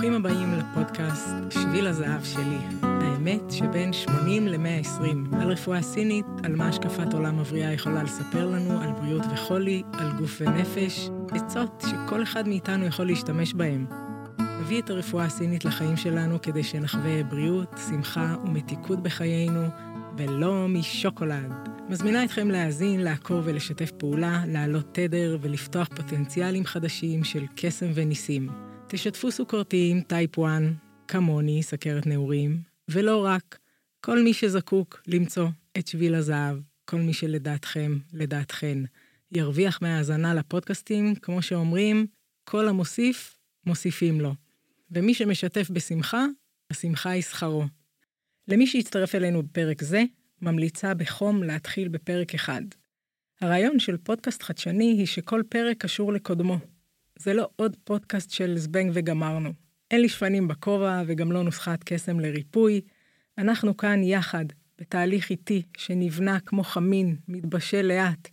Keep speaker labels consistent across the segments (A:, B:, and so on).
A: ברוכים הבאים לפודקאסט שביל הזהב שלי. האמת שבין 80 ל-120, על רפואה סינית, על מה השקפת עולם מבריאה יכולה לספר לנו, על בריאות וחולי, על גוף ונפש, עצות שכל אחד מאיתנו יכול להשתמש בהן. נביא את הרפואה הסינית לחיים שלנו כדי שנחווה בריאות, שמחה ומתיקות בחיינו, ולא משוקולד. מזמינה אתכם להאזין, לעקוב ולשתף פעולה, להעלות תדר ולפתוח פוטנציאלים חדשים של קסם וניסים. תשתפו סוכרתיים טייפ 1, כמוני, סכרת נעורים, ולא רק, כל מי שזקוק למצוא את שביל הזהב, כל מי שלדעתכם, לדעתכן, ירוויח מהאזנה לפודקאסטים, כמו שאומרים, כל המוסיף, מוסיפים לו. ומי שמשתף בשמחה, השמחה היא שכרו. למי שיצטרף אלינו בפרק זה, ממליצה בחום להתחיל בפרק אחד. הרעיון של פודקאסט חדשני היא שכל פרק קשור לקודמו. זה לא עוד פודקאסט של זבנג וגמרנו. אין לי שפנים בכובע וגם לא נוסחת קסם לריפוי. אנחנו כאן יחד, בתהליך איטי שנבנה כמו חמין, מתבשל לאט.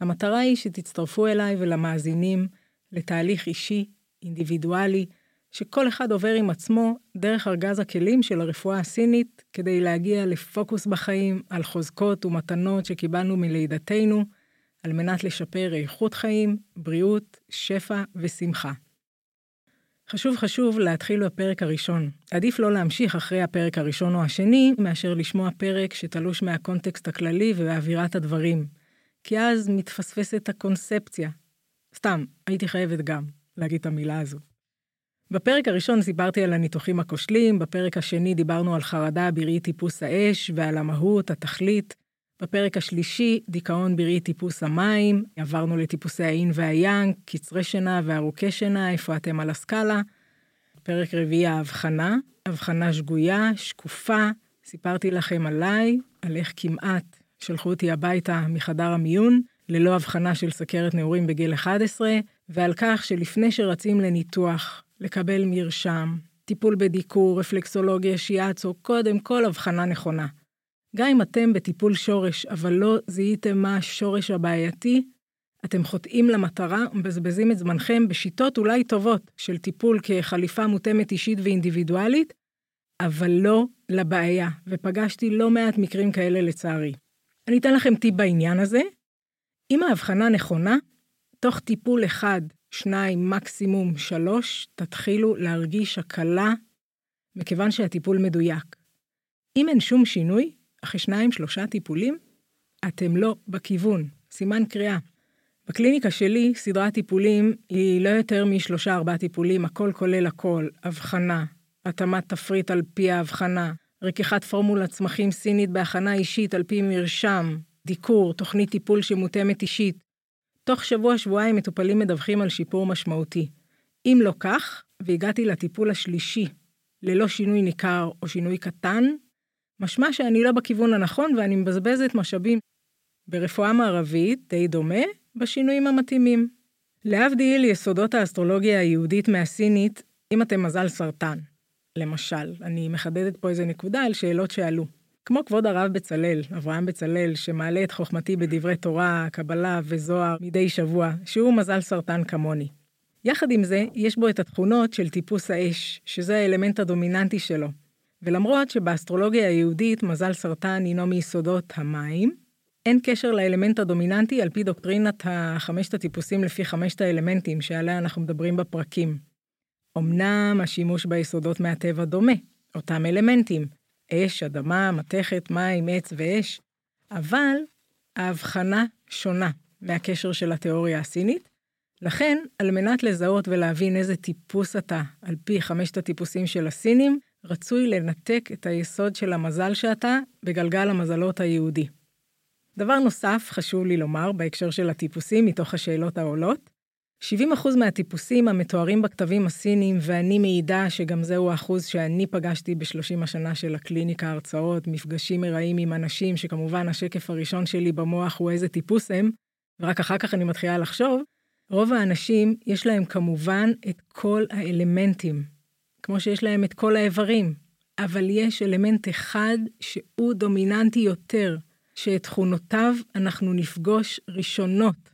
A: המטרה היא שתצטרפו אליי ולמאזינים לתהליך אישי, אינדיבידואלי, שכל אחד עובר עם עצמו דרך ארגז הכלים של הרפואה הסינית כדי להגיע לפוקוס בחיים על חוזקות ומתנות שקיבלנו מלידתנו, על מנת לשפר איכות חיים, בריאות, שפע ושמחה. חשוב חשוב להתחיל בפרק הראשון. עדיף לא להמשיך אחרי הפרק הראשון או השני, מאשר לשמוע פרק שתלוש מהקונטקסט הכללי ובאווירת הדברים. כי אז מתפספסת הקונספציה. סתם, הייתי חייבת גם להגיד את המילה הזו. בפרק הראשון סיפרתי על הניתוחים הכושלים, בפרק השני דיברנו על חרדה בראי טיפוס האש ועל המהות, התכלית. בפרק השלישי, דיכאון בראי טיפוס המים, עברנו לטיפוסי האין והיאנג, קצרי שינה וארוכי שינה, איפה אתם על הסקאלה. פרק רביעי, ההבחנה, הבחנה שגויה, שקופה, סיפרתי לכם עליי, על איך כמעט שלחו אותי הביתה מחדר המיון, ללא הבחנה של סכרת נעורים בגיל 11, ועל כך שלפני שרצים לניתוח, לקבל מרשם, טיפול בדיקור, רפלקסולוגיה, שיאצו, קודם כל הבחנה נכונה. גם אם אתם בטיפול שורש, אבל לא זיהיתם מה השורש הבעייתי, אתם חוטאים למטרה ומבזבזים את זמנכם בשיטות אולי טובות של טיפול כחליפה מותאמת אישית ואינדיבידואלית, אבל לא לבעיה, ופגשתי לא מעט מקרים כאלה לצערי. אני אתן לכם טיפ בעניין הזה. אם ההבחנה נכונה, תוך טיפול אחד שניים, מקסימום שלוש, תתחילו להרגיש הקלה, מכיוון שהטיפול מדויק. אם אין שום שינוי, אחרי שניים, שלושה טיפולים, אתם לא בכיוון, סימן קריאה. בקליניקה שלי, סדרת טיפולים היא לא יותר משלושה ארבעה טיפולים, הכל כולל הכל, הבחנה, התאמת תפריט על פי ההבחנה, רכיחת פורמולה צמחים סינית בהכנה אישית על פי מרשם, דיקור, תוכנית טיפול שמותאמת אישית, תוך שבוע-שבועיים מטופלים מדווחים על שיפור משמעותי. אם לא כך, והגעתי לטיפול השלישי ללא שינוי ניכר או שינוי קטן, משמע שאני לא בכיוון הנכון ואני מבזבזת משאבים. ברפואה מערבית, די דומה, בשינויים המתאימים. להבדיל יסודות האסטרולוגיה היהודית מהסינית, אם אתם מזל סרטן. למשל, אני מחדדת פה איזה נקודה על שאלות שעלו. כמו כבוד הרב בצלאל, אברהם בצלאל, שמעלה את חוכמתי בדברי תורה, קבלה וזוהר מדי שבוע, שהוא מזל סרטן כמוני. יחד עם זה, יש בו את התכונות של טיפוס האש, שזה האלמנט הדומיננטי שלו. ולמרות שבאסטרולוגיה היהודית מזל סרטן הינו מיסודות המים, אין קשר לאלמנט הדומיננטי על פי דוקטרינת החמשת הטיפוסים לפי חמשת האלמנטים שעליה אנחנו מדברים בפרקים. אמנם השימוש ביסודות מהטבע דומה, אותם אלמנטים, אש, אדמה, מתכת, מים, עץ ואש, אבל ההבחנה שונה מהקשר של התיאוריה הסינית. לכן, על מנת לזהות ולהבין איזה טיפוס אתה, על פי חמשת הטיפוסים של הסינים, רצוי לנתק את היסוד של המזל שאתה בגלגל המזלות היהודי. דבר נוסף חשוב לי לומר בהקשר של הטיפוסים מתוך השאלות העולות, 70% מהטיפוסים המתוארים בכתבים הסינים, ואני מעידה שגם זהו האחוז שאני פגשתי ב-30 השנה של הקליניקה, הרצאות, מפגשים ארעיים עם אנשים, שכמובן השקף הראשון שלי במוח הוא איזה טיפוס הם, ורק אחר כך אני מתחילה לחשוב, רוב האנשים יש להם כמובן את כל האלמנטים, כמו שיש להם את כל האיברים, אבל יש אלמנט אחד שהוא דומיננטי יותר, שאת תכונותיו אנחנו נפגוש ראשונות.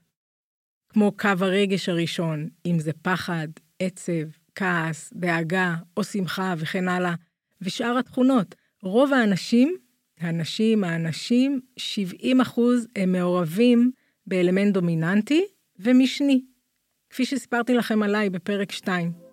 A: כמו קו הרגש הראשון, אם זה פחד, עצב, כעס, דאגה או שמחה וכן הלאה, ושאר התכונות. רוב האנשים, הנשים, האנשים, 70 אחוז הם מעורבים באלמנט דומיננטי ומשני, כפי שסיפרתי לכם עליי בפרק 2.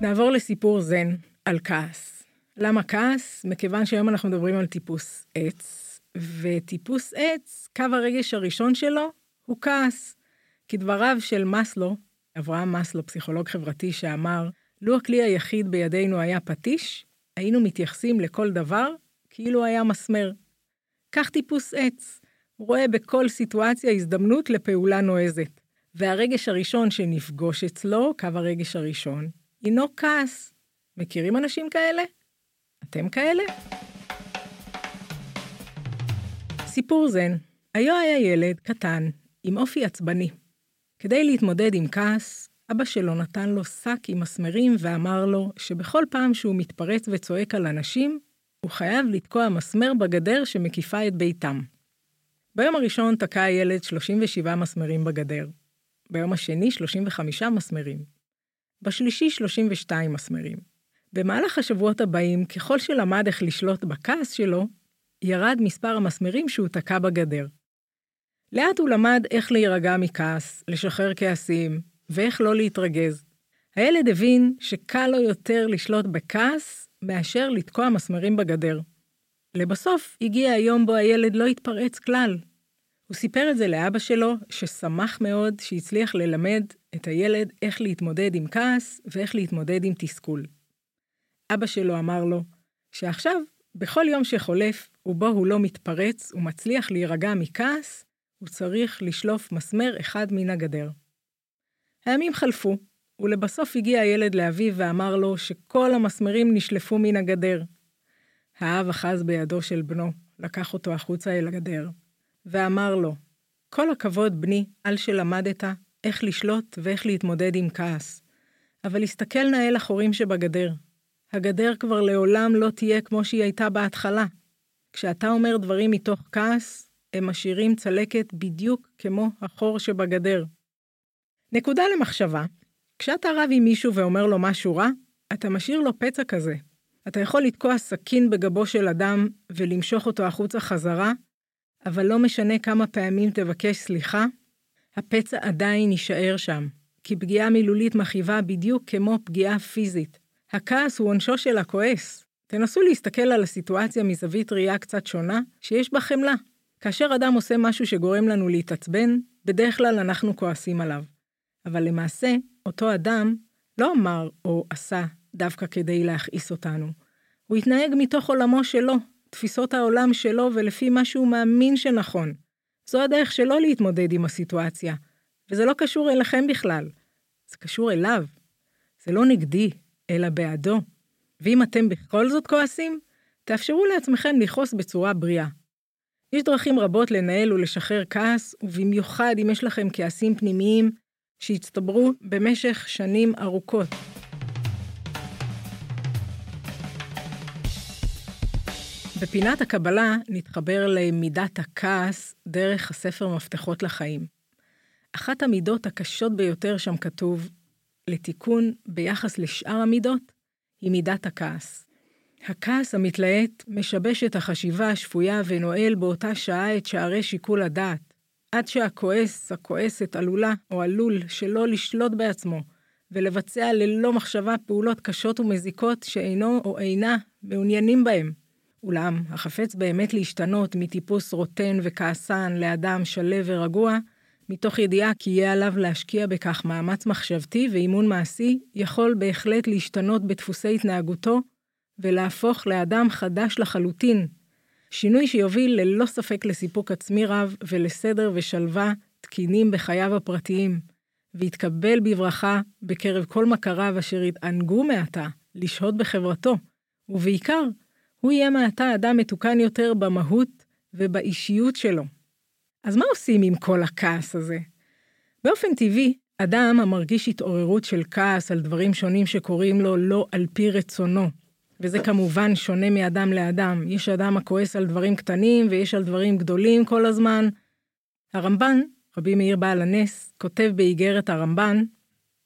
A: נעבור לסיפור זן על כעס. למה כעס? מכיוון שהיום אנחנו מדברים על טיפוס עץ, וטיפוס עץ, קו הרגש הראשון שלו הוא כעס. כדבריו של מאסלו, אברהם מאסלו, פסיכולוג חברתי, שאמר, לו הכלי היחיד בידינו היה פטיש, היינו מתייחסים לכל דבר כאילו היה מסמר. כך טיפוס עץ, רואה בכל סיטואציה הזדמנות לפעולה נועזת. והרגש הראשון שנפגוש אצלו, קו הרגש הראשון, הינו כעס. מכירים אנשים כאלה? אתם כאלה? סיפור זן, היו היה ילד קטן, עם אופי עצבני. כדי להתמודד עם כעס, אבא שלו נתן לו שק עם מסמרים ואמר לו שבכל פעם שהוא מתפרץ וצועק על אנשים, הוא חייב לתקוע מסמר בגדר שמקיפה את ביתם. ביום הראשון תקע הילד 37 מסמרים בגדר. ביום השני 35 מסמרים. בשלישי 32 מסמרים. במהלך השבועות הבאים, ככל שלמד איך לשלוט בכעס שלו, ירד מספר המסמרים שהוא תקע בגדר. לאט הוא למד איך להירגע מכעס, לשחרר כעסים, ואיך לא להתרגז. הילד הבין שקל לו יותר לשלוט בכעס מאשר לתקוע מסמרים בגדר. לבסוף הגיע היום בו הילד לא התפרץ כלל. הוא סיפר את זה לאבא שלו, ששמח מאוד שהצליח ללמד את הילד איך להתמודד עם כעס ואיך להתמודד עם תסכול. אבא שלו אמר לו שעכשיו, בכל יום שחולף ובו הוא לא מתפרץ ומצליח להירגע מכעס, הוא צריך לשלוף מסמר אחד מן הגדר. הימים חלפו, ולבסוף הגיע הילד לאביו ואמר לו שכל המסמרים נשלפו מן הגדר. האב אחז בידו של בנו, לקח אותו החוצה אל הגדר, ואמר לו, כל הכבוד, בני, על שלמדת איך לשלוט ואיך להתמודד עם כעס. אבל הסתכל נא אל החורים שבגדר. הגדר כבר לעולם לא תהיה כמו שהיא הייתה בהתחלה. כשאתה אומר דברים מתוך כעס, הם משאירים צלקת בדיוק כמו החור שבגדר. נקודה למחשבה, כשאתה רב עם מישהו ואומר לו משהו רע, אתה משאיר לו פצע כזה. אתה יכול לתקוע סכין בגבו של אדם ולמשוך אותו החוצה חזרה, אבל לא משנה כמה פעמים תבקש סליחה, הפצע עדיין יישאר שם, כי פגיעה מילולית מכאיבה בדיוק כמו פגיעה פיזית. הכעס הוא עונשו של הכועס. תנסו להסתכל על הסיטואציה מזווית ראייה קצת שונה, שיש בה חמלה. כאשר אדם עושה משהו שגורם לנו להתעצבן, בדרך כלל אנחנו כועסים עליו. אבל למעשה, אותו אדם לא אמר או עשה דווקא כדי להכעיס אותנו. הוא התנהג מתוך עולמו שלו, תפיסות העולם שלו ולפי מה שהוא מאמין שנכון. זו הדרך שלו להתמודד עם הסיטואציה, וזה לא קשור אליכם בכלל. זה קשור אליו. זה לא נגדי, אלא בעדו. ואם אתם בכל זאת כועסים, תאפשרו לעצמכם לכעוס בצורה בריאה. יש דרכים רבות לנהל ולשחרר כעס, ובמיוחד אם יש לכם כעסים פנימיים שהצטברו במשך שנים ארוכות. בפינת הקבלה נתחבר למידת הכעס דרך הספר מפתחות לחיים. אחת המידות הקשות ביותר שם כתוב, לתיקון ביחס לשאר המידות, היא מידת הכעס. הכעס המתלהט משבש את החשיבה השפויה ונועל באותה שעה את שערי שיקול הדעת. עד שהכועס, הכועסת, עלולה או עלול שלא לשלוט בעצמו ולבצע ללא מחשבה פעולות קשות ומזיקות שאינו או אינה מעוניינים בהם. אולם, החפץ באמת להשתנות מטיפוס רוטן וכעסן לאדם שלו ורגוע, מתוך ידיעה כי יהיה עליו להשקיע בכך מאמץ מחשבתי ואימון מעשי, יכול בהחלט להשתנות בדפוסי התנהגותו ולהפוך לאדם חדש לחלוטין, שינוי שיוביל ללא ספק לסיפוק עצמי רב ולסדר ושלווה תקינים בחייו הפרטיים, ויתקבל בברכה בקרב כל מכריו אשר יתענגו מעתה לשהות בחברתו, ובעיקר, הוא יהיה מעתה אדם מתוקן יותר במהות ובאישיות שלו. אז מה עושים עם כל הכעס הזה? באופן טבעי, אדם המרגיש התעוררות של כעס על דברים שונים שקורים לו לא על פי רצונו, וזה כמובן שונה מאדם לאדם. יש אדם הכועס על דברים קטנים ויש על דברים גדולים כל הזמן. הרמב"ן, רבי מאיר בעל הנס, כותב באיגרת הרמב"ן,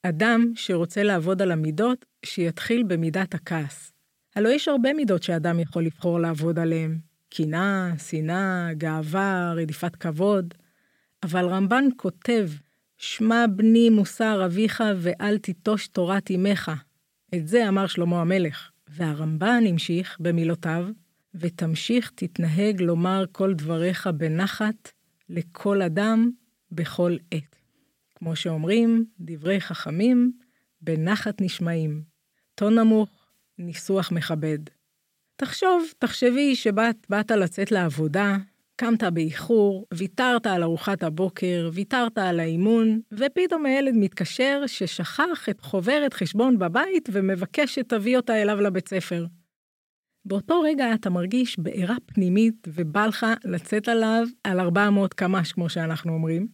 A: אדם שרוצה לעבוד על המידות, שיתחיל במידת הכעס. הלוא יש הרבה מידות שאדם יכול לבחור לעבוד עליהן. קנאה, שנאה, גאווה, רדיפת כבוד. אבל רמב"ן כותב, שמע בני מוסר אביך ואל תיטוש תורת אמך. את זה אמר שלמה המלך. והרמב"ן המשיך במילותיו, ותמשיך תתנהג לומר כל דבריך בנחת לכל אדם בכל עת. כמו שאומרים, דברי חכמים בנחת נשמעים. טון נמוך, ניסוח מכבד. תחשוב, תחשבי שבאת לצאת לעבודה, קמת באיחור, ויתרת על ארוחת הבוקר, ויתרת על האימון, ופתאום הילד מתקשר ששכח את חוברת חשבון בבית ומבקש שתביא אותה אליו לבית ספר. באותו רגע אתה מרגיש בעירה פנימית ובא לך לצאת עליו על 400 קמ"ש, כמו שאנחנו אומרים.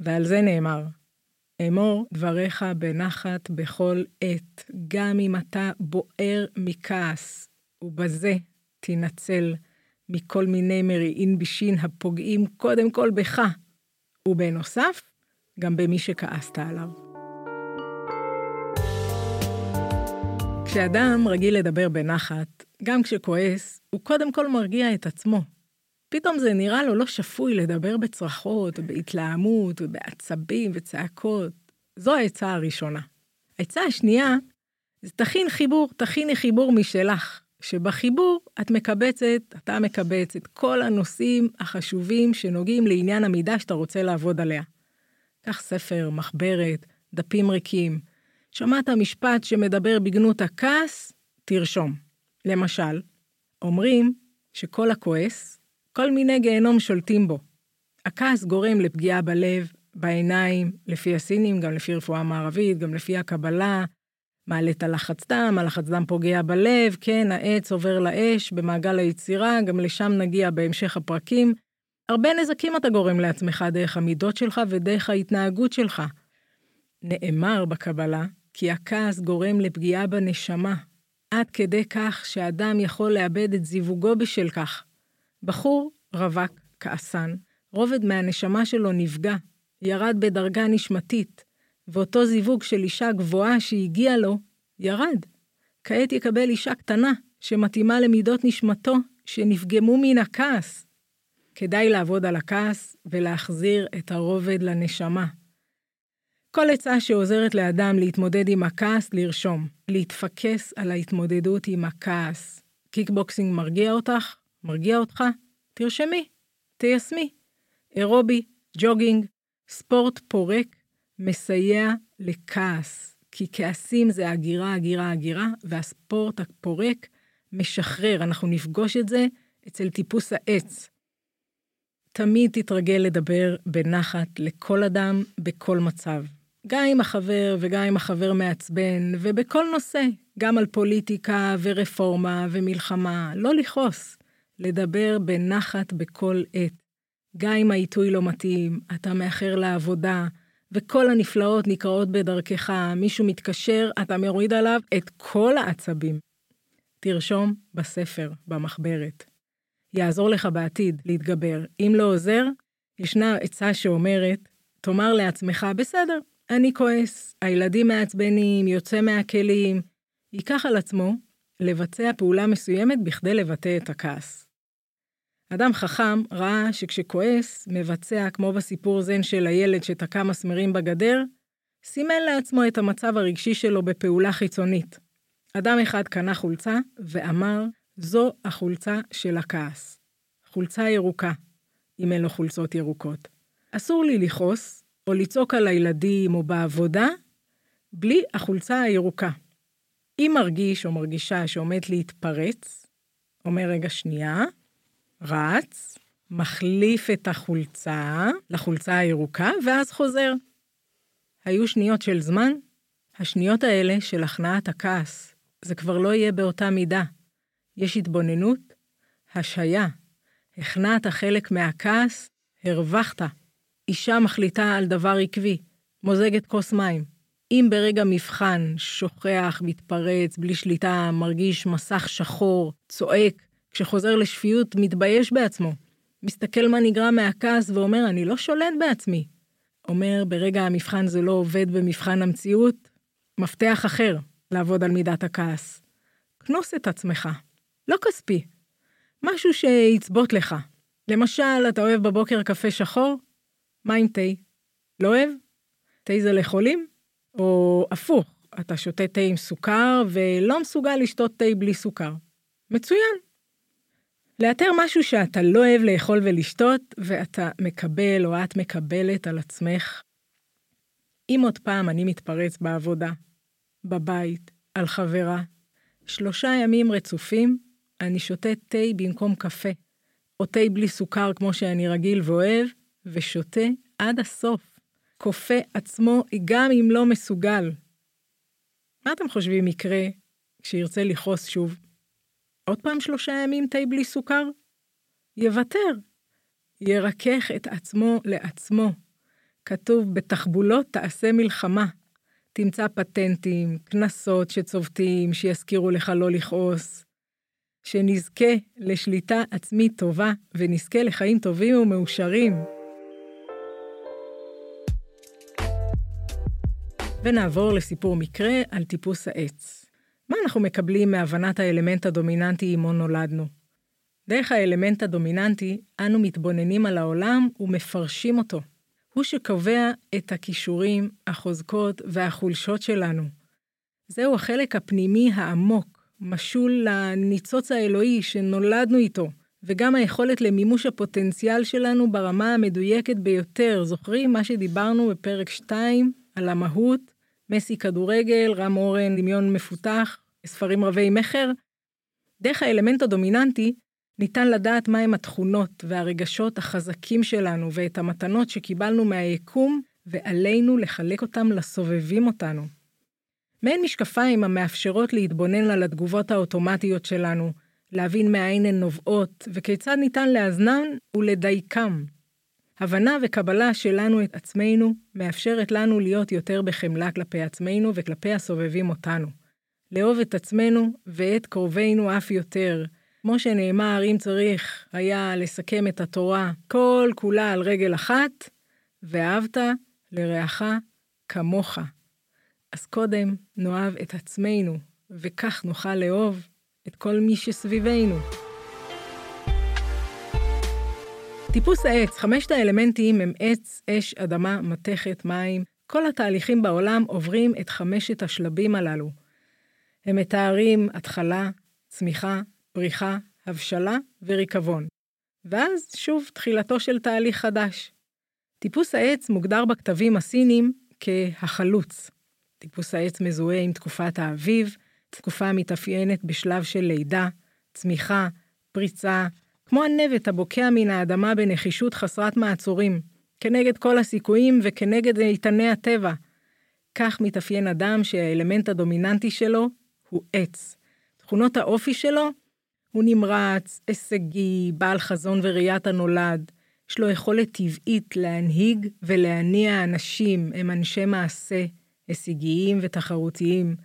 A: ועל זה נאמר, אמור דבריך בנחת בכל עת, גם אם אתה בוער מכעס, ובזה תנצל מכל מיני מרעין בישין הפוגעים קודם כל בך, ובנוסף, גם במי שכעסת עליו. כשאדם רגיל לדבר בנחת, גם כשכועס, הוא קודם כל מרגיע את עצמו. פתאום זה נראה לו לא שפוי לדבר בצרחות, בהתלהמות, בעצבים וצעקות. זו העצה הראשונה. העצה השנייה, זה תכין חיבור, תכיני חיבור משלך. שבחיבור את מקבצת, אתה מקבץ את כל הנושאים החשובים שנוגעים לעניין המידה שאתה רוצה לעבוד עליה. קח ספר, מחברת, דפים ריקים. שמעת משפט שמדבר בגנות הכעס? תרשום. למשל, אומרים שכל הכועס, כל מיני גיהנום שולטים בו. הכעס גורם לפגיעה בלב, בעיניים, לפי הסינים, גם לפי רפואה מערבית, גם לפי הקבלה, מעלה את הלחץ דם, הלחץ דם פוגע בלב, כן, העץ עובר לאש במעגל היצירה, גם לשם נגיע בהמשך הפרקים. הרבה נזקים אתה גורם לעצמך דרך המידות שלך ודרך ההתנהגות שלך. נאמר בקבלה כי הכעס גורם לפגיעה בנשמה, עד כדי כך שאדם יכול לאבד את זיווגו בשל כך. בחור רווק, כעסן, רובד מהנשמה שלו נפגע, ירד בדרגה נשמתית, ואותו זיווג של אישה גבוהה שהגיע לו, ירד. כעת יקבל אישה קטנה, שמתאימה למידות נשמתו, שנפגמו מן הכעס. כדאי לעבוד על הכעס ולהחזיר את הרובד לנשמה. כל עצה שעוזרת לאדם להתמודד עם הכעס, לרשום. להתפקס על ההתמודדות עם הכעס. קיקבוקסינג מרגיע אותך? מרגיע אותך? תרשמי, תיישמי. אירובי, jogging, ספורט פורק, מסייע לכעס, כי כעסים זה אגירה, אגירה, אגירה, והספורט הפורק משחרר. אנחנו נפגוש את זה אצל טיפוס העץ. תמיד תתרגל לדבר בנחת לכל אדם, בכל מצב. גם עם החבר וגם עם החבר מעצבן, ובכל נושא, גם על פוליטיקה ורפורמה ומלחמה, לא לכעוס, לדבר בנחת בכל עת. גם אם העיתוי לא מתאים, אתה מאחר לעבודה, וכל הנפלאות נקראות בדרכך, מישהו מתקשר, אתה מוריד עליו את כל העצבים. תרשום בספר, במחברת. יעזור לך בעתיד להתגבר. אם לא עוזר, ישנה עצה שאומרת, תאמר לעצמך, בסדר, אני כועס, הילדים מעצבנים, יוצא מהכלים. ייקח על עצמו לבצע פעולה מסוימת בכדי לבטא את הכעס. אדם חכם ראה שכשכועס, מבצע, כמו בסיפור זן של הילד שתקע מסמרים בגדר, סימן לעצמו את המצב הרגשי שלו בפעולה חיצונית. אדם אחד קנה חולצה ואמר, זו החולצה של הכעס. חולצה ירוקה, אם אין לו חולצות ירוקות. אסור לי לכעוס, או לצעוק על הילדים או בעבודה, בלי החולצה הירוקה. אם מרגיש או מרגישה שעומד להתפרץ, אומר רגע שנייה, רץ, מחליף את החולצה לחולצה הירוקה, ואז חוזר. היו שניות של זמן, השניות האלה של הכנעת הכעס. זה כבר לא יהיה באותה מידה. יש התבוננות, השהיה. הכנעת חלק מהכעס, הרווחת. אישה מחליטה על דבר עקבי, מוזגת כוס מים. אם ברגע מבחן שוכח, מתפרץ, בלי שליטה, מרגיש מסך שחור, צועק, כשחוזר לשפיות, מתבייש בעצמו. מסתכל מה נגרע מהכעס ואומר, אני לא שולט בעצמי. אומר, ברגע המבחן זה לא עובד במבחן המציאות, מפתח אחר לעבוד על מידת הכעס. כנוס את עצמך. לא כספי. משהו שיצבוט לך. למשל, אתה אוהב בבוקר קפה שחור? מה עם תה? לא אוהב? תה זה לחולים? או הפוך, אתה שותה תה עם סוכר ולא מסוגל לשתות תה בלי סוכר. מצוין. לאתר משהו שאתה לא אוהב לאכול ולשתות, ואתה מקבל או את מקבלת על עצמך. אם עוד פעם אני מתפרץ בעבודה, בבית, על חברה, שלושה ימים רצופים, אני שותה תה במקום קפה, או תה בלי סוכר כמו שאני רגיל ואוהב, ושותה עד הסוף. כופה עצמו גם אם לא מסוגל. מה אתם חושבים יקרה כשירצה לכעוס שוב? עוד פעם שלושה ימים תה בלי סוכר? יוותר. ירכך את עצמו לעצמו. כתוב, בתחבולות תעשה מלחמה. תמצא פטנטים, קנסות שצובטים, שיזכירו לך לא לכעוס. שנזכה לשליטה עצמית טובה, ונזכה לחיים טובים ומאושרים. ונעבור לסיפור מקרה על טיפוס העץ. מה אנחנו מקבלים מהבנת האלמנט הדומיננטי עמו נולדנו? דרך האלמנט הדומיננטי, אנו מתבוננים על העולם ומפרשים אותו. הוא שקובע את הכישורים, החוזקות והחולשות שלנו. זהו החלק הפנימי העמוק, משול לניצוץ האלוהי שנולדנו איתו, וגם היכולת למימוש הפוטנציאל שלנו ברמה המדויקת ביותר. זוכרים מה שדיברנו בפרק 2 על המהות, מסי כדורגל, רם אורן דמיון מפותח, ספרים רבי מכר? דרך האלמנט הדומיננטי ניתן לדעת מהם התכונות והרגשות החזקים שלנו ואת המתנות שקיבלנו מהיקום, ועלינו לחלק אותם לסובבים אותנו. מעין משקפיים המאפשרות להתבונן על התגובות האוטומטיות שלנו, להבין מאין הן נובעות, וכיצד ניתן לאזנן ולדייקם. הבנה וקבלה שלנו את עצמנו מאפשרת לנו להיות יותר בחמלה כלפי עצמנו וכלפי הסובבים אותנו. לאהוב את עצמנו ואת קרובינו אף יותר, כמו שנאמר, אם צריך היה לסכם את התורה כל כולה על רגל אחת, ואהבת לרעך כמוך. אז קודם נאהב את עצמנו, וכך נוכל לאהוב את כל מי שסביבנו. טיפוס העץ, חמשת האלמנטים הם עץ, אש, אדמה, מתכת, מים. כל התהליכים בעולם עוברים את חמשת השלבים הללו. הם מתארים התחלה, צמיחה, פריחה, הבשלה וריקבון. ואז שוב תחילתו של תהליך חדש. טיפוס העץ מוגדר בכתבים הסינים כהחלוץ. טיפוס העץ מזוהה עם תקופת האביב, תקופה המתאפיינת בשלב של לידה, צמיחה, פריצה, כמו הנבט הבוקע מן האדמה בנחישות חסרת מעצורים, כנגד כל הסיכויים וכנגד איתני הטבע. כך מתאפיין אדם שהאלמנט הדומיננטי שלו הוא עץ. תכונות האופי שלו הוא נמרץ, הישגי, בעל חזון וראיית הנולד. יש לו יכולת טבעית להנהיג ולהניע אנשים, הם אנשי מעשה, הישגיים ותחרותיים,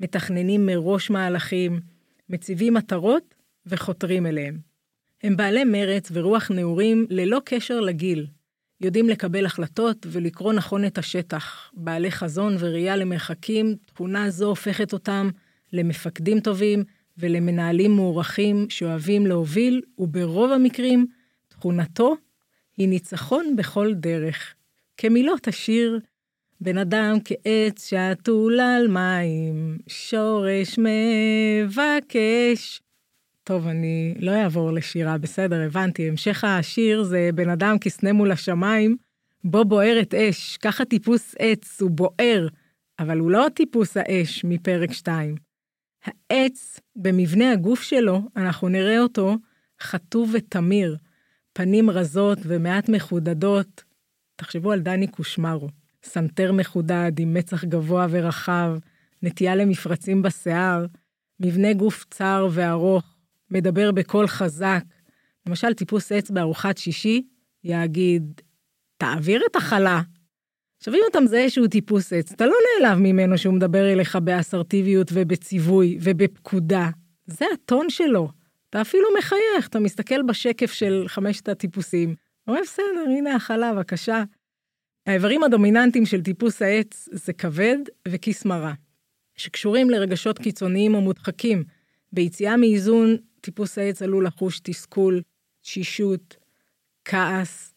A: מתכננים מראש מהלכים, מציבים מטרות וחותרים אליהם. הם בעלי מרץ ורוח נעורים ללא קשר לגיל. יודעים לקבל החלטות ולקרוא נכון את השטח. בעלי חזון וראייה למרחקים, תכונה זו הופכת אותם למפקדים טובים ולמנהלים מוערכים שאוהבים להוביל, וברוב המקרים, תכונתו היא ניצחון בכל דרך. כמילות השיר, בן אדם כעץ שתול על מים, שורש מבקש. טוב, אני לא אעבור לשירה, בסדר, הבנתי. המשך השיר זה בן אדם כסנה מול השמיים, בו בוערת אש, ככה טיפוס עץ, הוא בוער, אבל הוא לא טיפוס האש מפרק 2. העץ, במבנה הגוף שלו, אנחנו נראה אותו חטוב ותמיר, פנים רזות ומעט מחודדות. תחשבו על דני קושמרו, סנטר מחודד עם מצח גבוה ורחב, נטייה למפרצים בשיער, מבנה גוף צר וארוך, מדבר בקול חזק. למשל, טיפוס עץ בארוחת שישי, יגיד, תעביר את החלה. עכשיו, אם אתה מזהה שהוא טיפוס עץ, אתה לא נעלב ממנו שהוא מדבר אליך באסרטיביות ובציווי ובפקודה. זה הטון שלו. אתה אפילו מחייך, אתה מסתכל בשקף של חמשת הטיפוסים. אומר, בסדר, הנה החלה, בבקשה. האיברים הדומיננטיים של טיפוס העץ זה כבד וכיס מרה, שקשורים לרגשות קיצוניים או מודחקים. ביציאה מאיזון, טיפוס העץ עלול לחוש תסכול, תשישות, כעס,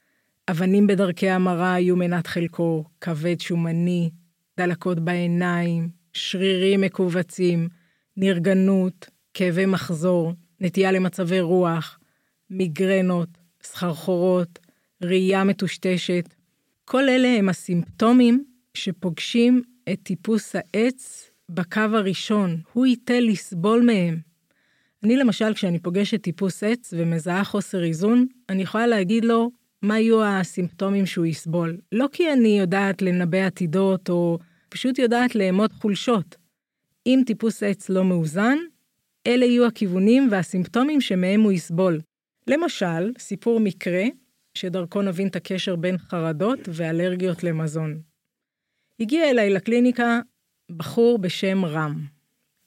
A: אבנים בדרכי המרה היו מנת חלקו, כבד שומני, דלקות בעיניים, שרירים מכווצים, נרגנות, כאבי מחזור, נטייה למצבי רוח, מיגרנות, סחרחורות, ראייה מטושטשת. כל אלה הם הסימפטומים שפוגשים את טיפוס העץ בקו הראשון, הוא ייתה לסבול מהם. אני למשל, כשאני פוגשת טיפוס עץ ומזהה חוסר איזון, אני יכולה להגיד לו מה יהיו הסימפטומים שהוא יסבול. לא כי אני יודעת לנבא עתידות, או פשוט יודעת לאמוד חולשות. אם טיפוס עץ לא מאוזן, אלה יהיו הכיוונים והסימפטומים שמהם הוא יסבול. למשל, סיפור מקרה, שדרכו נבין את הקשר בין חרדות ואלרגיות למזון. הגיע אליי לקליניקה בחור בשם רם.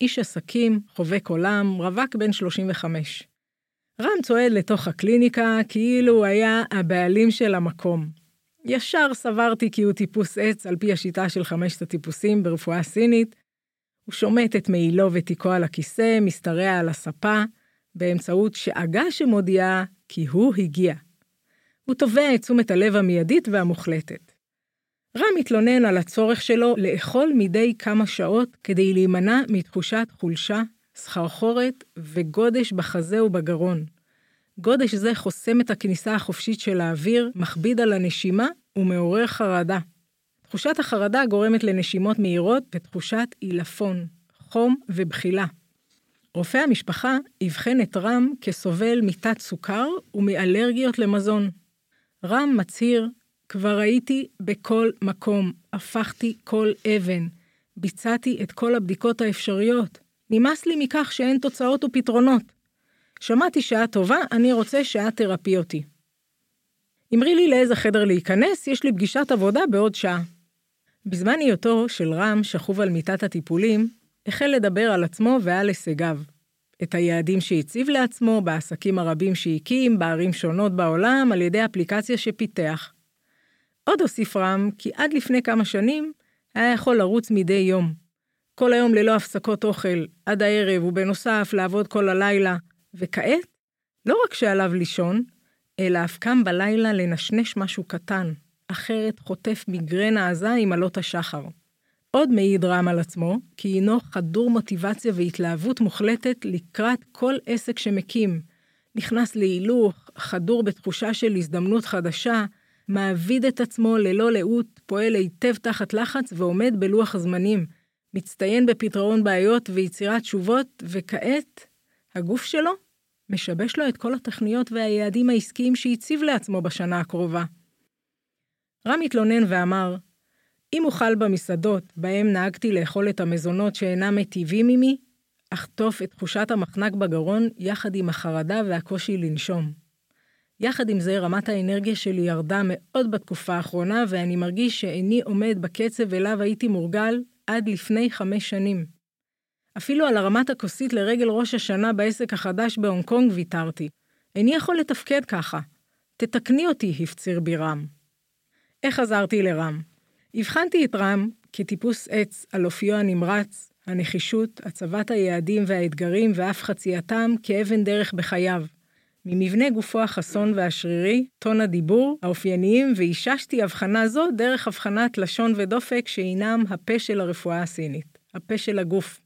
A: איש עסקים, חובק עולם, רווק בן 35. רם צועד לתוך הקליניקה כאילו הוא היה הבעלים של המקום. ישר סברתי כי הוא טיפוס עץ על פי השיטה של חמשת הטיפוסים ברפואה סינית. הוא שומט את מעילו ותיקו על הכיסא, משתרע על הספה, באמצעות שאגה שמודיעה כי הוא הגיע. הוא תובע את תשומת הלב המיידית והמוחלטת. רם מתלונן על הצורך שלו לאכול מדי כמה שעות כדי להימנע מתחושת חולשה, סחרחורת וגודש בחזה ובגרון. גודש זה חוסם את הכניסה החופשית של האוויר, מכביד על הנשימה ומעורר חרדה. תחושת החרדה גורמת לנשימות מהירות ותחושת עילפון, חום ובחילה. רופא המשפחה אבחן את רם כסובל מתת סוכר ומאלרגיות למזון. רם מצהיר כבר הייתי בכל מקום, הפכתי כל אבן, ביצעתי את כל הבדיקות האפשריות. נמאס לי מכך שאין תוצאות ופתרונות. שמעתי שעה טובה, אני רוצה שאת תרפי אותי. אמרי לי לאיזה חדר להיכנס, יש לי פגישת עבודה בעוד שעה. בזמן היותו של רם שכוב על מיטת הטיפולים, החל לדבר על עצמו ועל הישגיו. את היעדים שהציב לעצמו בעסקים הרבים שהקים בערים שונות בעולם על ידי אפליקציה שפיתח. עוד הוסיף רם כי עד לפני כמה שנים היה יכול לרוץ מדי יום. כל היום ללא הפסקות אוכל, עד הערב, ובנוסף לעבוד כל הלילה. וכעת, לא רק שעליו לישון, אלא אף קם בלילה לנשנש משהו קטן, אחרת חוטף מיגרנה עזה עם עלות השחר. עוד מעיד רם על עצמו, כי הינו חדור מוטיבציה והתלהבות מוחלטת לקראת כל עסק שמקים. נכנס להילוך, חדור בתחושה של הזדמנות חדשה, מעביד את עצמו ללא לאות, פועל היטב תחת לחץ ועומד בלוח הזמנים, מצטיין בפתרון בעיות ויצירת תשובות, וכעת, הגוף שלו משבש לו את כל התכניות והיעדים העסקיים שהציב לעצמו בשנה הקרובה. רם התלונן ואמר, אם אוכל במסעדות, בהם נהגתי לאכול את המזונות שאינם מיטיבים עמי, אחטוף את תחושת המחנק בגרון יחד עם החרדה והקושי לנשום. יחד עם זה, רמת האנרגיה שלי ירדה מאוד בתקופה האחרונה, ואני מרגיש שאיני עומד בקצב אליו הייתי מורגל עד לפני חמש שנים. אפילו על הרמת הכוסית לרגל ראש השנה בעסק החדש בהונג קונג ויתרתי. איני יכול לתפקד ככה. תתקני אותי, הפציר בי רם. איך עזרתי לרם? הבחנתי את רם כטיפוס עץ על אופיו הנמרץ, הנחישות, הצבת היעדים והאתגרים ואף חצייתם כאבן דרך בחייו. ממבנה גופו החסון והשרירי, טון הדיבור, האופייניים, ואיששתי הבחנה זו דרך הבחנת לשון ודופק שהינם הפה של הרפואה הסינית, הפה של הגוף.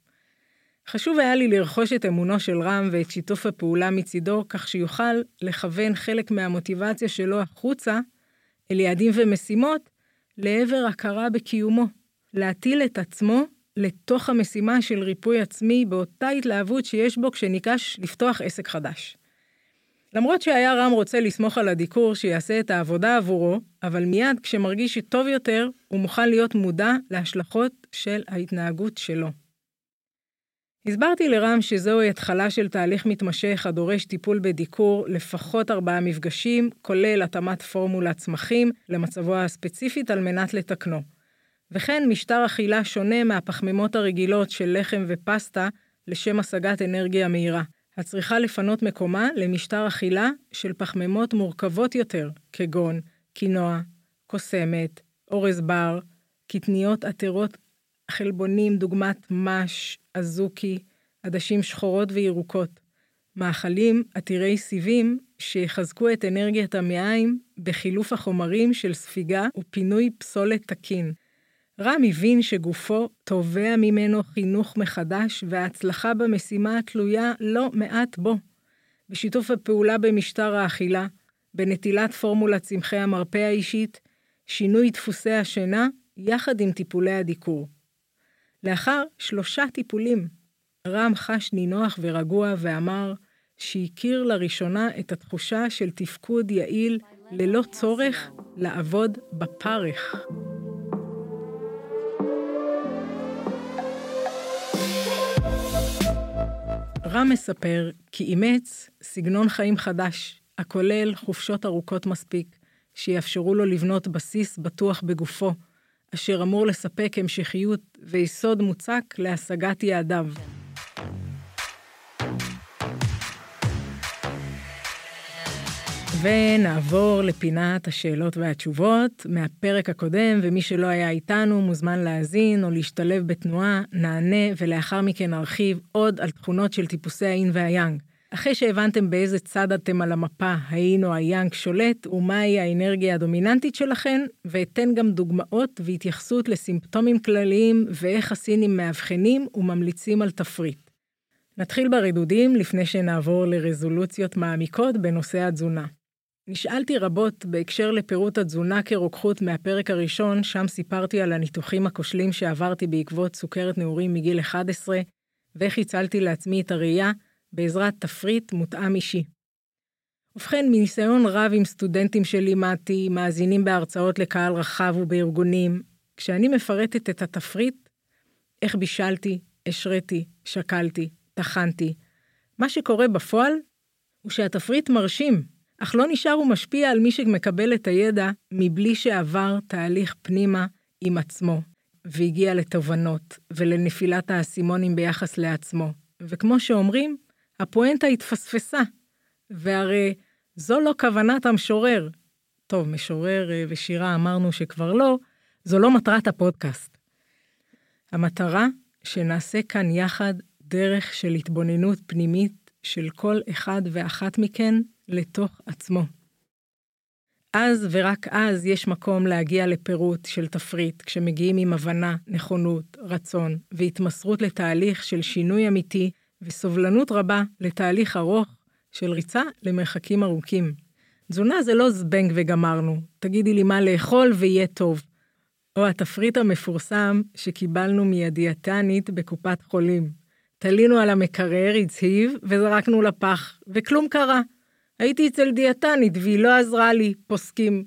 A: חשוב היה לי לרכוש את אמונו של רם ואת שיתוף הפעולה מצידו, כך שיוכל לכוון חלק מהמוטיבציה שלו החוצה, אל יעדים ומשימות, לעבר הכרה בקיומו. להטיל את עצמו לתוך המשימה של ריפוי עצמי באותה התלהבות שיש בו כשניגש לפתוח עסק חדש. למרות שהיה רם רוצה לסמוך על הדיקור שיעשה את העבודה עבורו, אבל מיד כשמרגיש טוב יותר, הוא מוכן להיות מודע להשלכות של ההתנהגות שלו. הסברתי לרם שזוהי התחלה של תהליך מתמשך הדורש טיפול בדיקור לפחות ארבעה מפגשים, כולל התאמת פורמולת צמחים למצבו הספציפית על מנת לתקנו. וכן משטר אכילה שונה מהפחמימות הרגילות של לחם ופסטה לשם השגת אנרגיה מהירה. הצריכה לפנות מקומה למשטר אכילה של פחמימות מורכבות יותר, כגון קינוע, קוסמת, אורז בר, קטניות עתירות חלבונים דוגמת מש, אזוקי, עדשים שחורות וירוקות. מאכלים עתירי סיבים שיחזקו את אנרגיית המעיים בחילוף החומרים של ספיגה ופינוי פסולת תקין. רם הבין שגופו תובע ממנו חינוך מחדש, וההצלחה במשימה תלויה לא מעט בו. בשיתוף הפעולה במשטר האכילה, בנטילת פורמולת צמחי המרפא האישית, שינוי דפוסי השינה, יחד עם טיפולי הדיקור. לאחר שלושה טיפולים, רם חש נינוח ורגוע ואמר שהכיר לראשונה את התחושה של תפקוד יעיל ללא צורך לעבוד בפרך. רם מספר כי אימץ סגנון חיים חדש, הכולל חופשות ארוכות מספיק, שיאפשרו לו לבנות בסיס בטוח בגופו, אשר אמור לספק המשכיות ויסוד מוצק להשגת יעדיו. ונעבור לפינת השאלות והתשובות מהפרק הקודם, ומי שלא היה איתנו מוזמן להאזין או להשתלב בתנועה, נענה ולאחר מכן נרחיב עוד על תכונות של טיפוסי האין והיאנג. אחרי שהבנתם באיזה צד אתם על המפה, האין או היאנג שולט, ומהי האנרגיה הדומיננטית שלכם, ואתן גם דוגמאות והתייחסות לסימפטומים כלליים ואיך הסינים מאבחנים וממליצים על תפריט. נתחיל ברדודים לפני שנעבור לרזולוציות מעמיקות בנושא התזונה. נשאלתי רבות בהקשר לפירוט התזונה כרוקחות מהפרק הראשון, שם סיפרתי על הניתוחים הכושלים שעברתי בעקבות סוכרת נעורים מגיל 11, ואיך הצלתי לעצמי את הראייה בעזרת תפריט מותאם אישי. ובכן, מניסיון רב עם סטודנטים שלימדתי, מאזינים בהרצאות לקהל רחב ובארגונים, כשאני מפרטת את התפריט, איך בישלתי, השריתי, שקלתי, טחנתי, מה שקורה בפועל הוא שהתפריט מרשים, אך לא נשאר ומשפיע על מי שמקבל את הידע מבלי שעבר תהליך פנימה עם עצמו, והגיע לתובנות ולנפילת האסימונים ביחס לעצמו. וכמו שאומרים, הפואנטה התפספסה, והרי זו לא כוונת המשורר. טוב, משורר אה, ושירה אמרנו שכבר לא, זו לא מטרת הפודקאסט. המטרה שנעשה כאן יחד דרך של התבוננות פנימית של כל אחד ואחת מכן לתוך עצמו. אז ורק אז יש מקום להגיע לפירוט של תפריט, כשמגיעים עם הבנה, נכונות, רצון והתמסרות לתהליך של שינוי אמיתי וסובלנות רבה לתהליך ארוך של ריצה למרחקים ארוכים. תזונה זה לא זבנג וגמרנו, תגידי לי מה לאכול ויהיה טוב. או התפריט המפורסם שקיבלנו מהדיאטנית בקופת חולים. תלינו על המקרר, הצהיב, וזרקנו לפח, וכלום קרה. הייתי אצל דיאטנית והיא לא עזרה לי, פוסקים.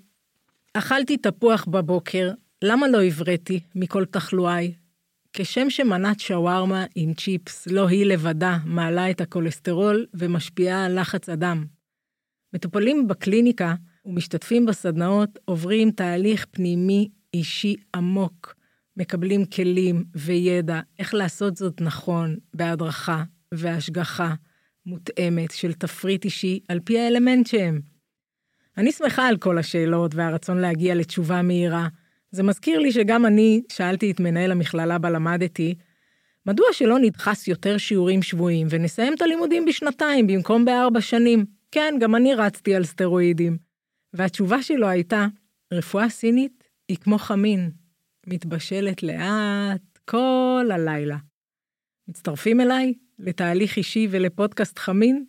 A: אכלתי תפוח בבוקר, למה לא הבראתי מכל תחלואי? כשם שמנת שווארמה עם צ'יפס לא היא לבדה מעלה את הכולסטרול ומשפיעה על לחץ הדם. מטופלים בקליניקה ומשתתפים בסדנאות עוברים תהליך פנימי אישי עמוק, מקבלים כלים וידע איך לעשות זאת נכון, בהדרכה והשגחה מותאמת של תפריט אישי על פי האלמנט שהם. אני שמחה על כל השאלות והרצון להגיע לתשובה מהירה, זה מזכיר לי שגם אני שאלתי את מנהל המכללה בה למדתי, מדוע שלא נדחס יותר שיעורים שבועיים ונסיים את הלימודים בשנתיים במקום בארבע שנים? כן, גם אני רצתי על סטרואידים. והתשובה שלו הייתה, רפואה סינית היא כמו חמין, מתבשלת לאט כל הלילה. מצטרפים אליי לתהליך אישי ולפודקאסט חמין?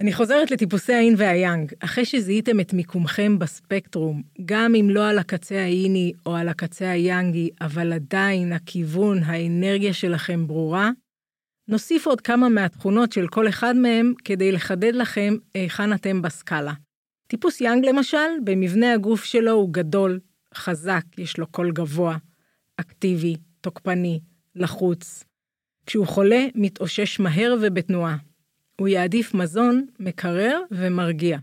A: אני חוזרת לטיפוסי האין והיאנג. אחרי שזיהיתם את מיקומכם בספקטרום, גם אם לא על הקצה האיני או על הקצה היאנגי, אבל עדיין הכיוון, האנרגיה שלכם ברורה, נוסיף עוד כמה מהתכונות של כל אחד מהם כדי לחדד לכם היכן אתם בסקאלה. טיפוס יאנג למשל, במבנה הגוף שלו הוא גדול, חזק, יש לו קול גבוה, אקטיבי, תוקפני, לחוץ. כשהוא חולה, מתאושש מהר ובתנועה. הוא יעדיף מזון מקרר ומרגיע.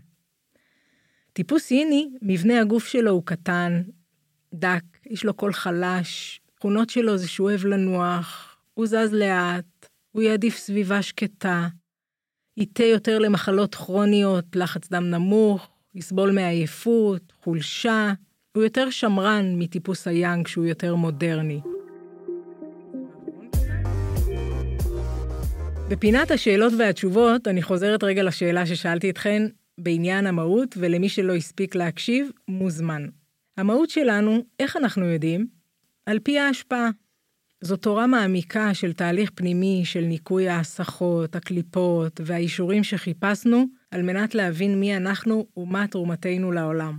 A: טיפוס איני, מבנה הגוף שלו הוא קטן, דק, יש לו קול חלש, תכונות שלו זה שהוא אוהב לנוח, הוא זז לאט, הוא יעדיף סביבה שקטה. ייטה יותר למחלות כרוניות, לחץ דם נמוך, יסבול מעייפות, חולשה. הוא יותר שמרן מטיפוס היאנג שהוא יותר מודרני. בפינת השאלות והתשובות, אני חוזרת רגע לשאלה ששאלתי אתכן בעניין המהות, ולמי שלא הספיק להקשיב, מוזמן. המהות שלנו, איך אנחנו יודעים? על פי ההשפעה. זו תורה מעמיקה של תהליך פנימי של ניקוי ההסחות, הקליפות והאישורים שחיפשנו על מנת להבין מי אנחנו ומה תרומתנו לעולם.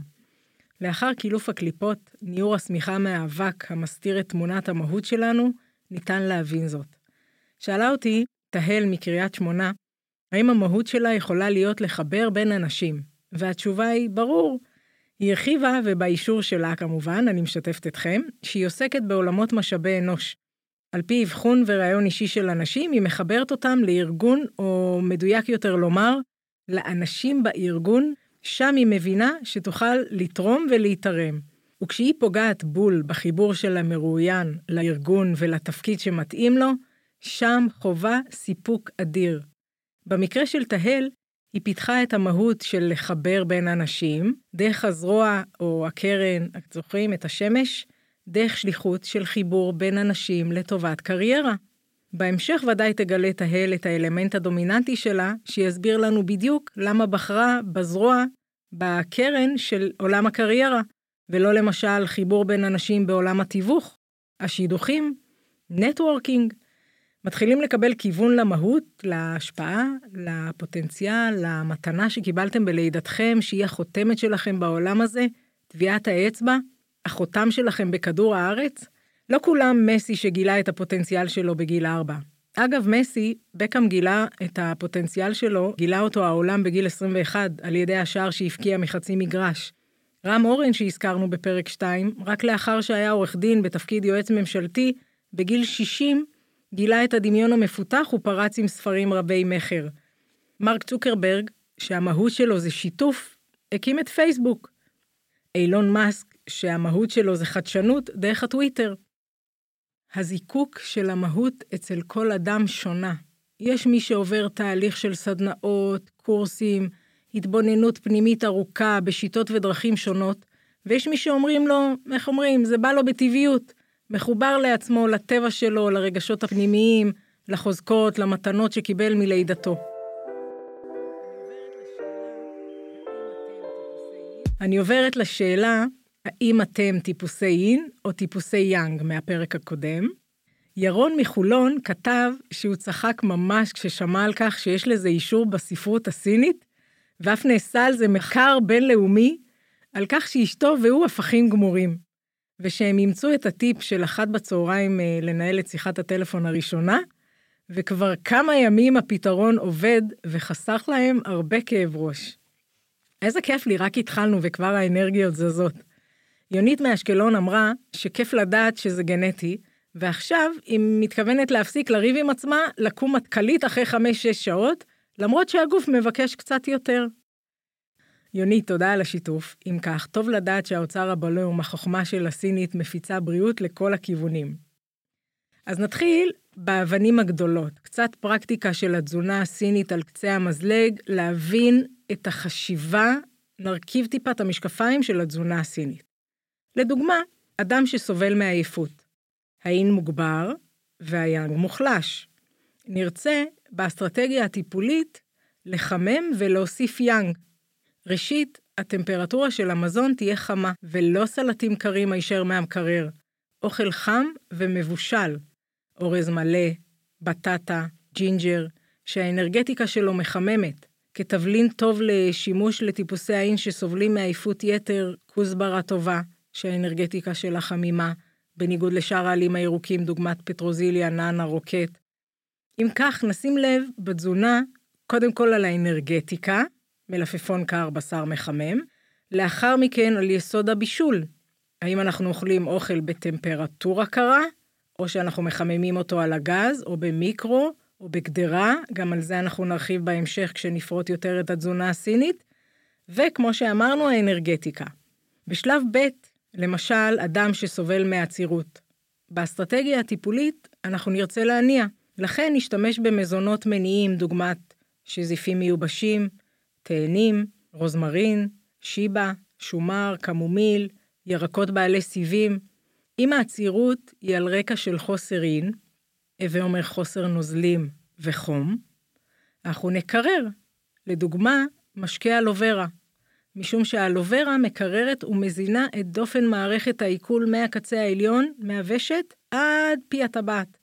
A: לאחר קילוף הקליפות, ניעור השמיכה מהאבק המסתיר את תמונת המהות שלנו, ניתן להבין זאת. שאלה אותי תהל מקריית שמונה, האם המהות שלה יכולה להיות לחבר בין אנשים? והתשובה היא, ברור. היא הרחיבה, ובאישור שלה כמובן, אני משתפת אתכם, שהיא עוסקת בעולמות משאבי אנוש. על פי אבחון וראיון אישי של אנשים, היא מחברת אותם לארגון, או מדויק יותר לומר, לאנשים בארגון, שם היא מבינה שתוכל לתרום ולהתערם. וכשהיא פוגעת בול בחיבור של המרואיין לארגון ולתפקיד שמתאים לו, שם חובה סיפוק אדיר. במקרה של תהל, היא פיתחה את המהות של לחבר בין אנשים, דרך הזרוע או הקרן, את זוכרים, את השמש, דרך שליחות של חיבור בין אנשים לטובת קריירה. בהמשך ודאי תגלה תהל את האלמנט הדומיננטי שלה, שיסביר לנו בדיוק למה בחרה בזרוע, בקרן של עולם הקריירה, ולא למשל חיבור בין אנשים בעולם התיווך, השידוכים, נטוורקינג, מתחילים לקבל כיוון למהות, להשפעה, לפוטנציאל, למתנה שקיבלתם בלידתכם, שהיא החותמת שלכם בעולם הזה, טביעת האצבע, החותם שלכם בכדור הארץ. לא כולם מסי שגילה את הפוטנציאל שלו בגיל ארבע. אגב, מסי, בקאם גילה את הפוטנציאל שלו, גילה אותו העולם בגיל 21 על ידי השער שהפקיע מחצי מגרש. רם אורן שהזכרנו בפרק 2, רק לאחר שהיה עורך דין בתפקיד יועץ ממשלתי, בגיל 60 גילה את הדמיון המפותח ופרץ עם ספרים רבי מכר. מרק צוקרברג, שהמהות שלו זה שיתוף, הקים את פייסבוק. אילון מאסק, שהמהות שלו זה חדשנות, דרך הטוויטר. הזיקוק של המהות אצל כל אדם שונה. יש מי שעובר תהליך של סדנאות, קורסים, התבוננות פנימית ארוכה בשיטות ודרכים שונות, ויש מי שאומרים לו, איך אומרים, זה בא לו בטבעיות. מחובר לעצמו, לטבע שלו, לרגשות הפנימיים, לחוזקות, למתנות שקיבל מלידתו. אני עוברת לשאלה, האם אתם טיפוסי אין או טיפוסי יאנג מהפרק הקודם? ירון מחולון כתב שהוא צחק ממש כששמע על כך שיש לזה אישור בספרות הסינית, ואף נעשה על זה מחקר בינלאומי, על כך שאשתו והוא הפכים גמורים. ושהם אימצו את הטיפ של אחת בצהריים אה, לנהל את שיחת הטלפון הראשונה, וכבר כמה ימים הפתרון עובד וחסך להם הרבה כאב ראש. איזה כיף לי, רק התחלנו וכבר האנרגיות זזות. יונית מאשקלון אמרה שכיף לדעת שזה גנטי, ועכשיו היא מתכוונת להפסיק לריב עם עצמה, לקום מטכ"לית אחרי 5-6 שעות, למרות שהגוף מבקש קצת יותר. יונית, תודה על השיתוף. אם כך, טוב לדעת שהאוצר הבלום, החוכמה של הסינית, מפיצה בריאות לכל הכיוונים. אז נתחיל באבנים הגדולות. קצת פרקטיקה של התזונה הסינית על קצה המזלג, להבין את החשיבה, נרכיב טיפה את המשקפיים של התזונה הסינית. לדוגמה, אדם שסובל מעייפות. האין מוגבר והיאנג מוחלש. נרצה, באסטרטגיה הטיפולית, לחמם ולהוסיף יאנג, ראשית, הטמפרטורה של המזון תהיה חמה, ולא סלטים קרים הישר מהמקרר. אוכל חם ומבושל, אורז מלא, בטטה, ג'ינג'ר, שהאנרגטיקה שלו מחממת, כתבלין טוב לשימוש לטיפוסי האין שסובלים מעייפות יתר, כוסברה טובה, שהאנרגטיקה שלה חמימה, בניגוד לשאר העלים הירוקים דוגמת פטרוזיליה, נענע, רוקט. אם כך, נשים לב בתזונה, קודם כל על האנרגטיקה, מלפפון קר, בשר מחמם. לאחר מכן על יסוד הבישול. האם אנחנו אוכלים אוכל בטמפרטורה קרה, או שאנחנו מחממים אותו על הגז, או במיקרו, או בגדרה, גם על זה אנחנו נרחיב בהמשך כשנפרוט יותר את התזונה הסינית. וכמו שאמרנו, האנרגטיקה. בשלב ב', למשל, אדם שסובל מעצירות. באסטרטגיה הטיפולית אנחנו נרצה להניע, לכן נשתמש במזונות מניעים דוגמת שזיפים מיובשים, תאנים, רוזמרין, שיבה, שומר, קמומיל, ירקות בעלי סיבים. אם העצירות היא על רקע של חוסר אין, הווה אומר חוסר נוזלים וחום, אנחנו נקרר. לדוגמה, משקה אלוברה, משום שהאלוברה מקררת ומזינה את דופן מערכת העיכול מהקצה העליון, מהוושט, עד פי הטבעת.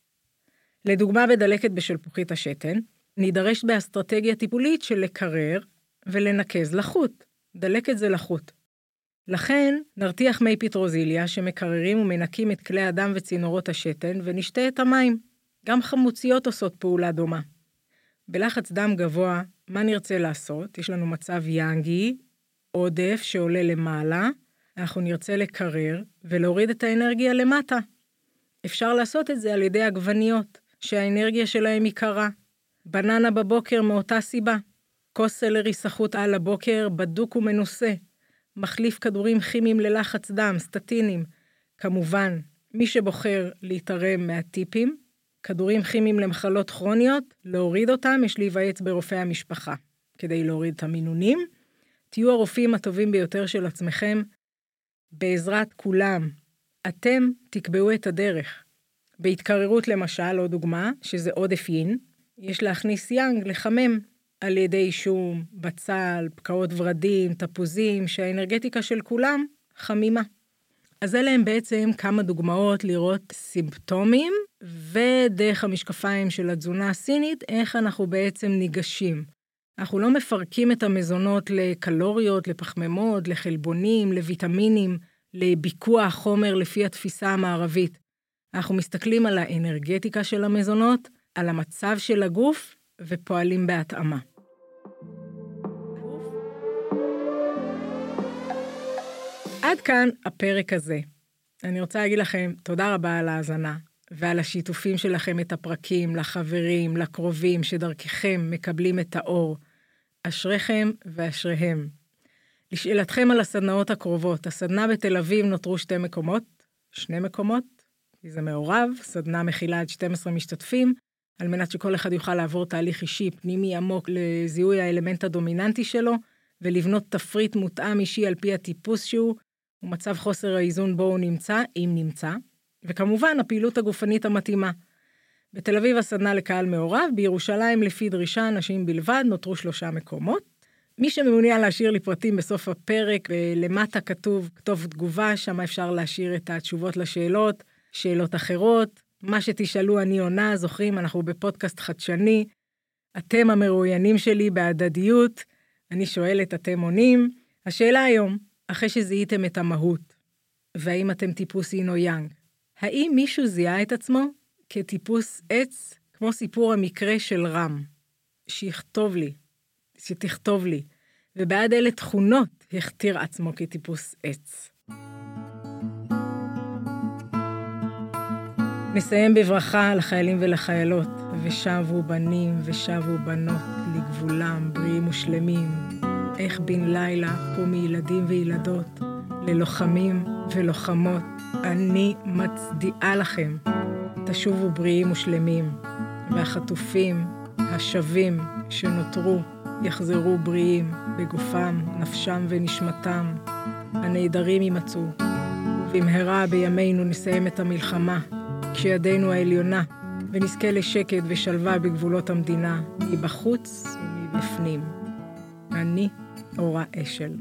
A: לדוגמה, בדלקת בשלפוחית השתן, נידרש באסטרטגיה טיפולית של לקרר ולנקז לחוט. דלקת זה לחוט. לכן, נרתיח מי פטרוזיליה שמקררים ומנקים את כלי הדם וצינורות השתן ונשתה את המים. גם חמוציות עושות פעולה דומה. בלחץ דם גבוה, מה נרצה לעשות? יש לנו מצב יאנגי, עודף שעולה למעלה, אנחנו נרצה לקרר ולהוריד את האנרגיה למטה. אפשר לעשות את זה על ידי עגבניות, שהאנרגיה שלהם היא קרה. בננה בבוקר מאותה סיבה. כוס סלרי סחוט על הבוקר, בדוק ומנוסה. מחליף כדורים כימיים ללחץ דם, סטטינים. כמובן, מי שבוחר להתערם מהטיפים, כדורים כימיים למחלות כרוניות, להוריד אותם, יש להיוועץ ברופאי המשפחה, כדי להוריד את המינונים. תהיו הרופאים הטובים ביותר של עצמכם. בעזרת כולם, אתם תקבעו את הדרך. בהתקררות למשל, עוד דוגמה, שזה עודף יין, יש להכניס יאנג, לחמם, על ידי שום, בצל, פקעות ורדים, תפוזים, שהאנרגטיקה של כולם חמימה. אז אלה הם בעצם כמה דוגמאות לראות סימפטומים, ודרך המשקפיים של התזונה הסינית, איך אנחנו בעצם ניגשים. אנחנו לא מפרקים את המזונות לקלוריות, לפחמימות, לחלבונים, לויטמינים, לביקוע החומר לפי התפיסה המערבית. אנחנו מסתכלים על האנרגטיקה של המזונות, על המצב של הגוף, ופועלים בהתאמה. עד כאן הפרק הזה. אני רוצה להגיד לכם תודה רבה על ההאזנה ועל השיתופים שלכם את הפרקים לחברים, לקרובים, שדרככם מקבלים את האור. אשריכם ואשריהם. לשאלתכם על הסדנאות הקרובות, הסדנה בתל אביב נותרו שתי מקומות, שני מקומות, כי זה מעורב, סדנה מכילה עד 12 משתתפים, על מנת שכל אחד יוכל לעבור תהליך אישי פנימי עמוק לזיהוי האלמנט הדומיננטי שלו, ולבנות תפריט מותאם אישי על פי הטיפוס שהוא, ומצב חוסר האיזון בו הוא נמצא, אם נמצא, וכמובן הפעילות הגופנית המתאימה. בתל אביב הסדנה לקהל מעורב, בירושלים לפי דרישה נשים בלבד, נותרו שלושה מקומות. מי שמעוניין להשאיר לי פרטים בסוף הפרק, ולמטה כתוב כתוב תגובה, שם אפשר להשאיר את התשובות לשאלות, שאלות אחרות. מה שתשאלו אני עונה, זוכרים, אנחנו בפודקאסט חדשני. אתם המרואיינים שלי בהדדיות, אני שואלת, אתם עונים. השאלה היום, אחרי שזיהיתם את המהות, והאם אתם טיפוס אין או יאנג, האם מישהו זיהה את עצמו כטיפוס עץ, כמו סיפור המקרה של רם? שיכתוב לי, שתכתוב לי, ובעד אלה תכונות הכתיר עצמו כטיפוס עץ. נסיים בברכה לחיילים ולחיילות, ושבו בנים ושבו בנות לגבולם, בריאים ושלמים, איך בן לילה פה מילדים וילדות, ללוחמים ולוחמות, אני מצדיעה לכם. תשובו בריאים ושלמים, והחטופים, השבים שנותרו, יחזרו בריאים בגופם, נפשם ונשמתם. הנעדרים יימצאו. במהרה בימינו נסיים את המלחמה, כשידנו העליונה, ונזכה לשקט ושלווה בגבולות המדינה, מבחוץ ומבפנים. אני אורה אשל.